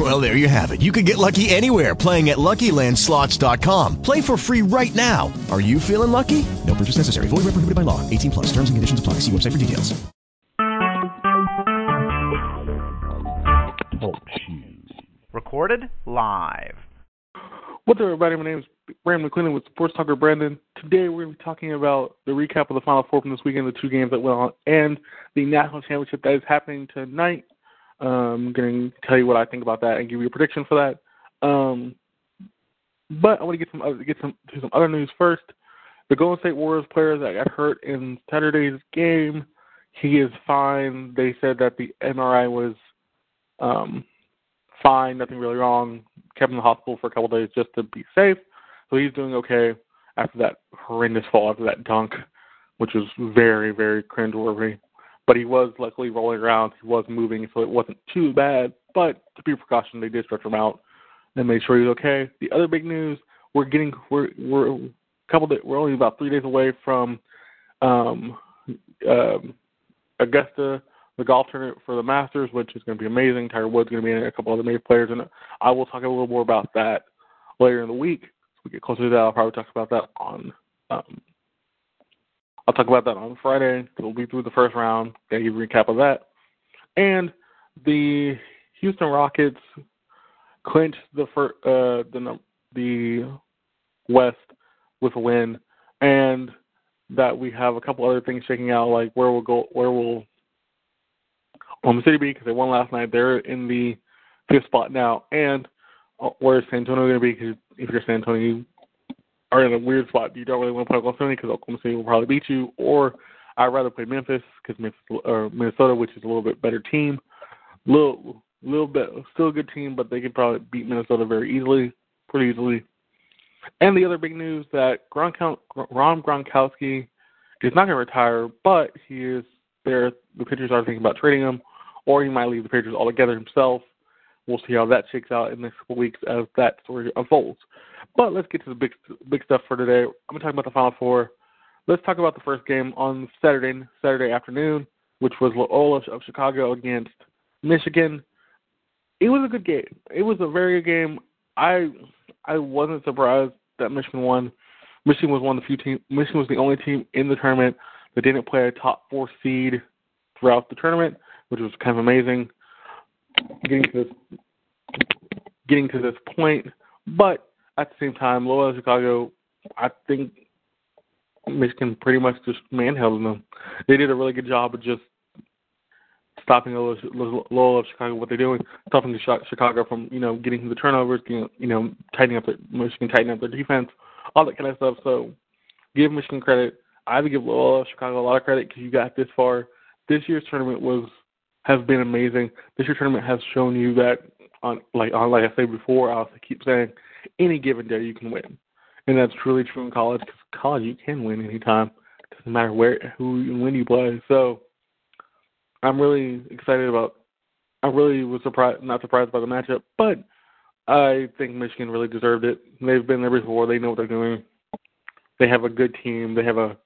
Well, there you have it. You can get lucky anywhere playing at LuckyLandSlots.com. Play for free right now. Are you feeling lucky? No purchase necessary. Void where prohibited by law. 18 plus. Terms and conditions apply. See website for details. Oh, Recorded live. What's up, everybody? My name is Brandon McClendon with Sports Talker Brandon. Today we're going to be talking about the recap of the Final Four from this weekend, the two games that went on, and the national championship that is happening tonight. Um, I'm going to tell you what I think about that and give you a prediction for that. Um, but I want to get some other, get some to some other news first. The Golden State Warriors player that got hurt in Saturday's game, he is fine. They said that the MRI was um, fine, nothing really wrong. Kept him in the hospital for a couple days just to be safe. So he's doing okay after that horrendous fall, after that dunk, which was very, very cringeworthy. But he was luckily rolling around. He was moving, so it wasn't too bad. But to be precaution, they did stretch him out and make sure he's okay. The other big news: we're getting we're we're a couple days, we're only about three days away from um, um, Augusta, the golf tournament for the Masters, which is going to be amazing. Tiger Woods going to be in it, a couple other major players, and I will talk a little more about that later in the week. As we get closer to that, I'll probably talk about that on. Um, I'll talk about that on Friday. We'll be through the first round. Give you a recap of that, and the Houston Rockets clinched the fir- uh, the the West with a win, and that we have a couple other things shaking out, like where we'll go, where will Oklahoma City be because they won last night. They're in the fifth spot now, and uh, where is San Antonio going to be? Because if you're San Antonio, you are in a weird spot. You don't really want to play Oklahoma City because Oklahoma City will probably beat you, or I'd rather play Memphis because Minnesota, which is a little bit better team, little little bit still a good team, but they could probably beat Minnesota very easily, pretty easily. And the other big news that Gronkow, Ron Gronkowski is not going to retire, but he is there. The Patriots are thinking about trading him, or he might leave the Patriots altogether himself. We'll see how that shakes out in the next couple weeks as that story unfolds. But let's get to the big big stuff for today. I'm to talk about the Final Four. Let's talk about the first game on Saturday Saturday afternoon, which was Loyola of Chicago against Michigan. It was a good game. It was a very good game. I I wasn't surprised that Michigan won. Michigan was one of the few teams. Michigan was the only team in the tournament that didn't play a top four seed throughout the tournament, which was kind of amazing. Getting to this, getting to this point, but at the same time, Loyola Chicago, I think Michigan pretty much just manhandled them. They did a really good job of just stopping Loyola of Chicago what they're doing, stopping Chicago from you know getting the turnovers, you know, you know tightening up their Michigan tightening up their defense, all that kind of stuff. So give Michigan credit. I would give Loyola of Chicago a lot of credit because you got this far. This year's tournament was has been amazing. This year's tournament has shown you that on like on like I said before, I also keep saying any given day you can win, and that's truly true in college because college you can win anytime. Doesn't matter where who and when you play. So I'm really excited about. I really was surprised, not surprised by the matchup, but I think Michigan really deserved it. They've been there before. They know what they're doing. They have a good team. They have a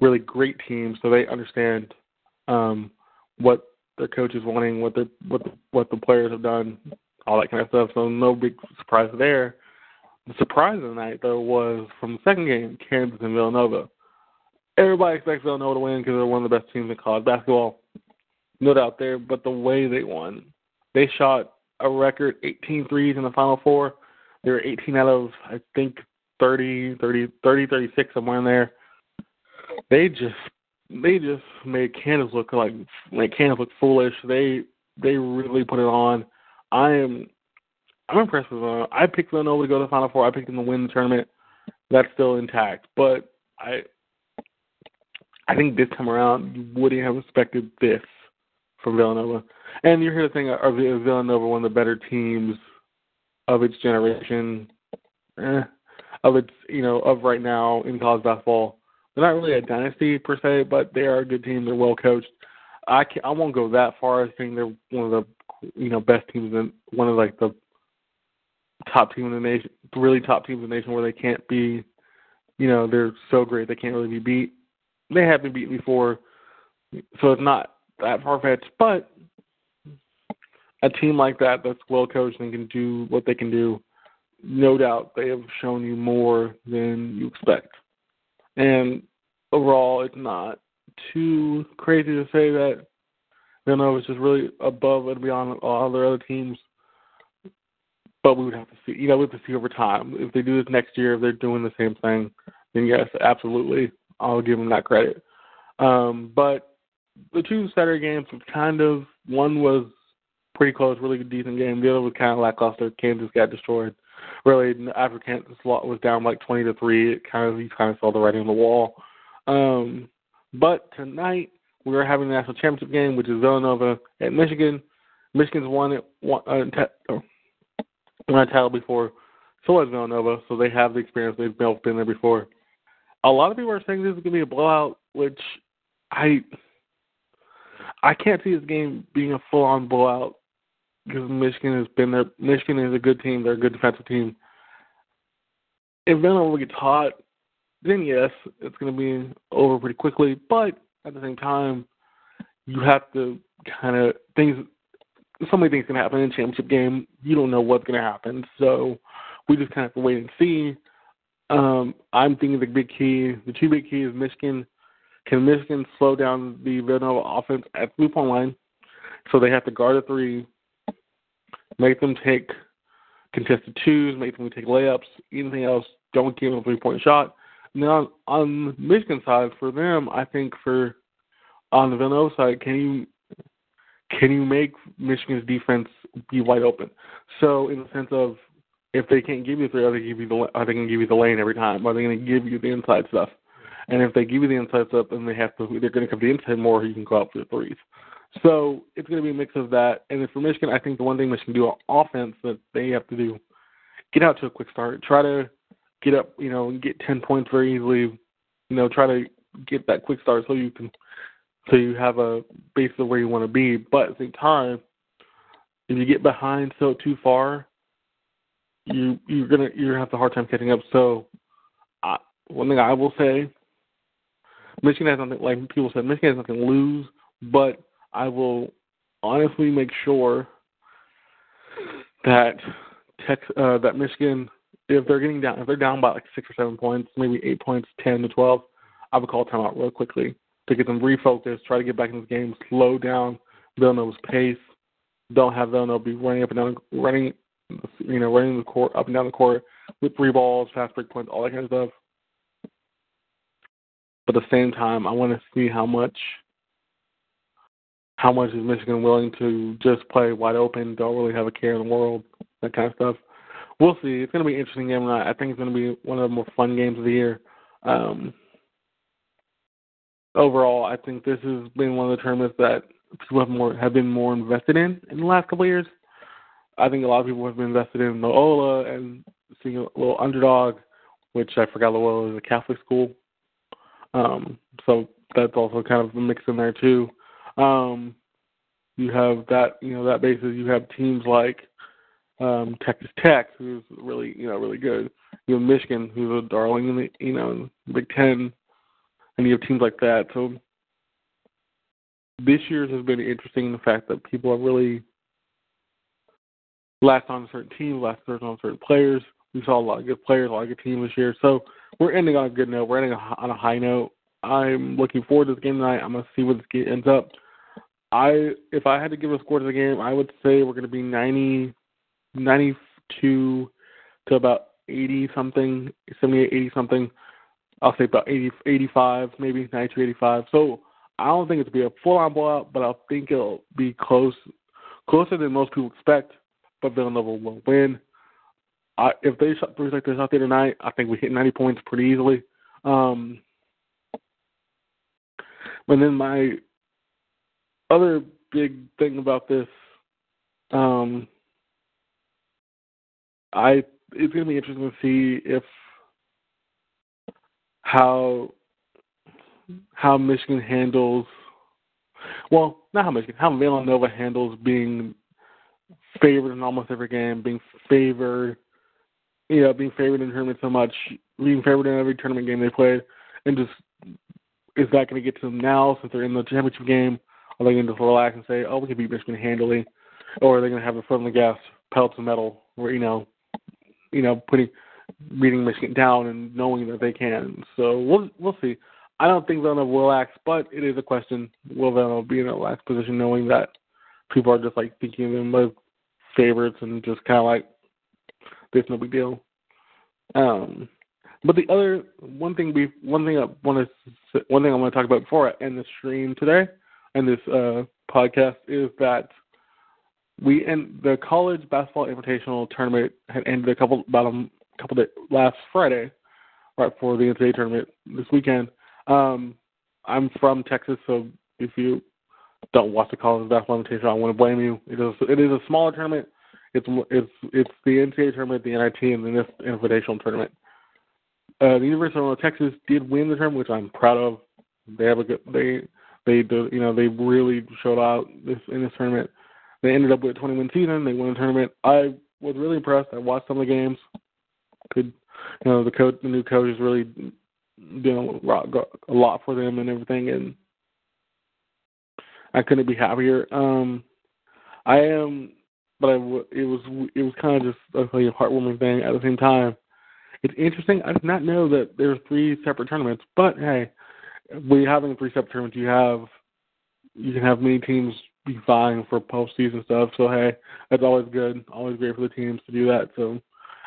really great team, so they understand um, what their coach is wanting, what the what the, what the players have done, all that kind of stuff. So no big surprise there. The surprise of the night though was from the second game, Kansas and Villanova. Everybody expects Villanova to win because they're one of the best teams in college basketball no doubt there. But the way they won, they shot a record 18 threes in the Final Four. They were 18 out of I think 30, 30, 30, 36 somewhere in there. They just they just made Kansas look like make Kansas look foolish. They they really put it on. I am I'm impressed with them. I picked Villanova to go to the Final Four. I picked them to win the tournament. That's still intact, but I I think this time around you wouldn't have expected this from Villanova. And you're here to think are Villanova one of the better teams of its generation, eh, of its you know of right now in college basketball. They're not really a dynasty per se, but they are a good team. They're well coached. I can I won't go that far as saying they're one of the you know best teams in one of like the top team in the nation, really top teams in the nation where they can't be, you know, they're so great they can't really be beat. They have been beaten before, so it's not that far fetched. But a team like that that's well coached and can do what they can do, no doubt they have shown you more than you expect. And overall, it's not too crazy to say that Villanova is just really above and beyond all the other teams. But we would have to see, you know, we have to see over time. If they do this next year, if they're doing the same thing, then yes, absolutely, I'll give them that credit. Um, but the two Saturday games was kind of one was pretty close, really decent game. The other was kind of lackluster. Kansas got destroyed. Really, after Kansas was down like twenty to three, it kind of you kind of saw the writing on the wall. Um, but tonight we are having the national championship game, which is Villanova at Michigan. Michigan's won it won, uh, t- won a title before, so has Villanova, so they have the experience. They've both been there before. A lot of people are saying this is going to be a blowout, which I I can't see this game being a full-on blowout because Michigan has been there. Michigan is a good team. They're a good defensive team. If Villanova gets hot, then yes, it's going to be over pretty quickly. But at the same time, you have to kind of things. So many things can happen in a championship game. You don't know what's going to happen, so we just kind of have to wait and see. Um, I'm thinking the big key, the two big keys, Michigan. Can Michigan slow down the Villanova offense at three point line? So they have to guard a three, make them take contested twos, make them take layups, anything else. Don't give them a three point shot. Now on Michigan side, for them, I think for on the Villanova side, can you can you make Michigan's defense be wide open? So in the sense of if they can't give you three, are they give you the are they going to give you the lane every time? Are they going to give you the inside stuff? And if they give you the inside stuff, then they have to they're going to come to the inside more. You can go out for the threes. So it's going to be a mix of that. And for Michigan, I think the one thing Michigan do on offense that they have to do, get out to a quick start. Try to get up, you know, get 10 points very easily. You know, try to get that quick start so you can, so you have a base of where you want to be. But at the same time, if you get behind so too far, you you're gonna you're gonna have a hard time catching up. So, I, one thing I will say, Michigan has nothing like people said. Michigan has nothing to lose, but I will honestly make sure that Tex, uh, that Michigan if they're getting down, if they're down by like six or seven points, maybe eight points, ten to twelve, I would call timeout real quickly to get them refocused, try to get back in this game, slow down Villanova's pace. Don't have Villanova be running up and down, running, you know, running the court up and down the court with three balls, fast break points, all that kind of stuff. But at the same time, I want to see how much, how much is Michigan willing to just play wide open, don't really have a care in the world, that kind of stuff we'll see. It's going to be an interesting game. I think it's going to be one of the more fun games of the year. Um, overall, I think this has been one of the tournaments that people have more have been more invested in in the last couple of years. I think a lot of people have been invested in Loyola and seeing a little underdog, which I forgot Loyola is a Catholic school. Um, so that's also kind of a mix in there too. Um, you have that, you know, that basis. You have teams like um, Texas Tech, who's really you know really good. You have Michigan, who's a darling in the you know Big Ten, and you have teams like that. So this year's has been interesting in the fact that people are really latched on certain teams, latched on certain players. We saw a lot of good players, a lot of good teams this year. So we're ending on a good note. We're ending on a high note. I'm looking forward to this game tonight. I'm gonna see where this game ends up. I if I had to give a score to the game, I would say we're gonna be 90 92 to about 80 something, 78, 80 something. I'll say about 80, 85, maybe 92, 85. So I don't think it'll be a full on blowout, but I think it'll be close, closer than most people expect. But Villanova will win. I, if they shot threes like this out there tonight, I think we hit 90 points pretty easily. Um, but then my other big thing about this um, I it's to be interesting to see if how how Michigan handles well, not how Michigan, how Villanova handles being favored in almost every game, being favored, you know, being favored in tournament so much, being favored in every tournament game they played, and just is that going to get to them now since they're in the championship game? Are they going to just relax and say, "Oh, we can beat Michigan handily," or are they going to have a foot on the gas, pedal to metal, where you know, you know, putting beating Michigan down and knowing that they can? So we'll we'll see. I don't think Villanova will act, but it is a question. Will Villanova be in a lax position knowing that people are just like thinking of them as favorites and just kind of like, there's no big deal. Um, but the other one thing we one thing I want to one thing I want to talk about before I end the stream today and this uh, podcast is that we end the college basketball invitational tournament had ended a couple about a couple days last Friday, right before the NCAA tournament this weekend. Um, I'm from Texas, so if you don't watch the college basketball invitation, I want to blame you. It is it is a smaller tournament. It's it's it's the NCAA tournament, the NIT, and the invitational tournament. Uh, the University of Texas did win the tournament, which I'm proud of. They have a good they they you know they really showed out this in this tournament. They ended up with a 20 win season. They won the tournament. I was really impressed. I watched some of the games. Could you know the coach the new coach is really doing a lot for them and everything, and I couldn't be happier. Um, I am, but I w- it was it was kind of just like a heartwarming thing at the same time. It's interesting. I did not know that there there's three separate tournaments, but hey, we having three separate tournaments, you have you can have many teams be vying for postseason stuff. So hey, that's always good. Always great for the teams to do that. So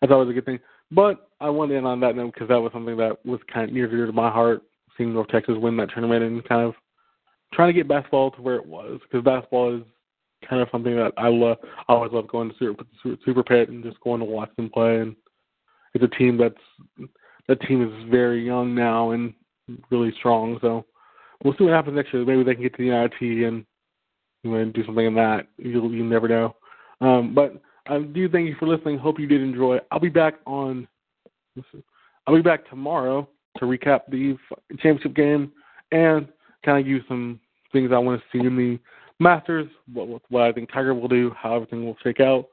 that's always a good thing. But I wanted in on that note because that was something that was kind of near dear to my heart, seeing North Texas win that tournament and kind of trying to get basketball to where it was because basketball is kind of something that I love. I always love going to super, super pit and just going to watch them play. And it's a team that's that team is very young now and really strong. So we'll see what happens next year. Maybe they can get to the NIT and you know, do something in that. You you never know. Um, but I do thank you for listening. Hope you did enjoy. I'll be back on. I'll be back tomorrow to recap the championship game and kind of give some things I want to see in the Masters, what, what I think Tiger will do, how everything will shake out,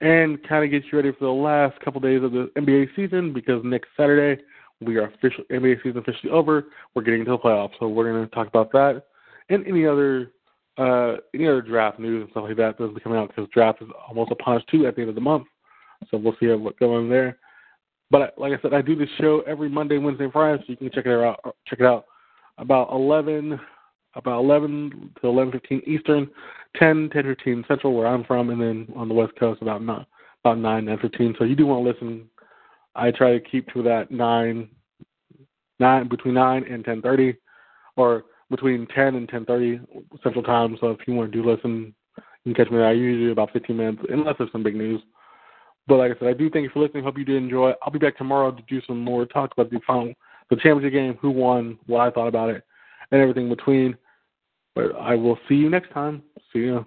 and kind of get you ready for the last couple days of the NBA season because next Saturday we are official NBA season officially over. We're getting into the playoffs, so we're going to talk about that and any other uh, any other draft news and stuff like that that'll coming out because draft is almost upon us too at the end of the month. So we'll see what's going on there. But like I said, I do this show every Monday, Wednesday, Friday, so you can check it out. Check it out about 11 about 11 to 11:15 Eastern, 10 10:15 Central, where I'm from, and then on the West Coast about nine, about 9 9:15. So you do want to listen. I try to keep to that nine nine between 9 and 10:30, or between 10 and 10:30 Central Time. So if you want to do listen, you can catch me there. I usually do about 15 minutes, unless there's some big news. But like I said, I do thank you for listening. Hope you did enjoy. I'll be back tomorrow to do some more talk about the final the championship game, who won, what I thought about it, and everything between. But I will see you next time. See you.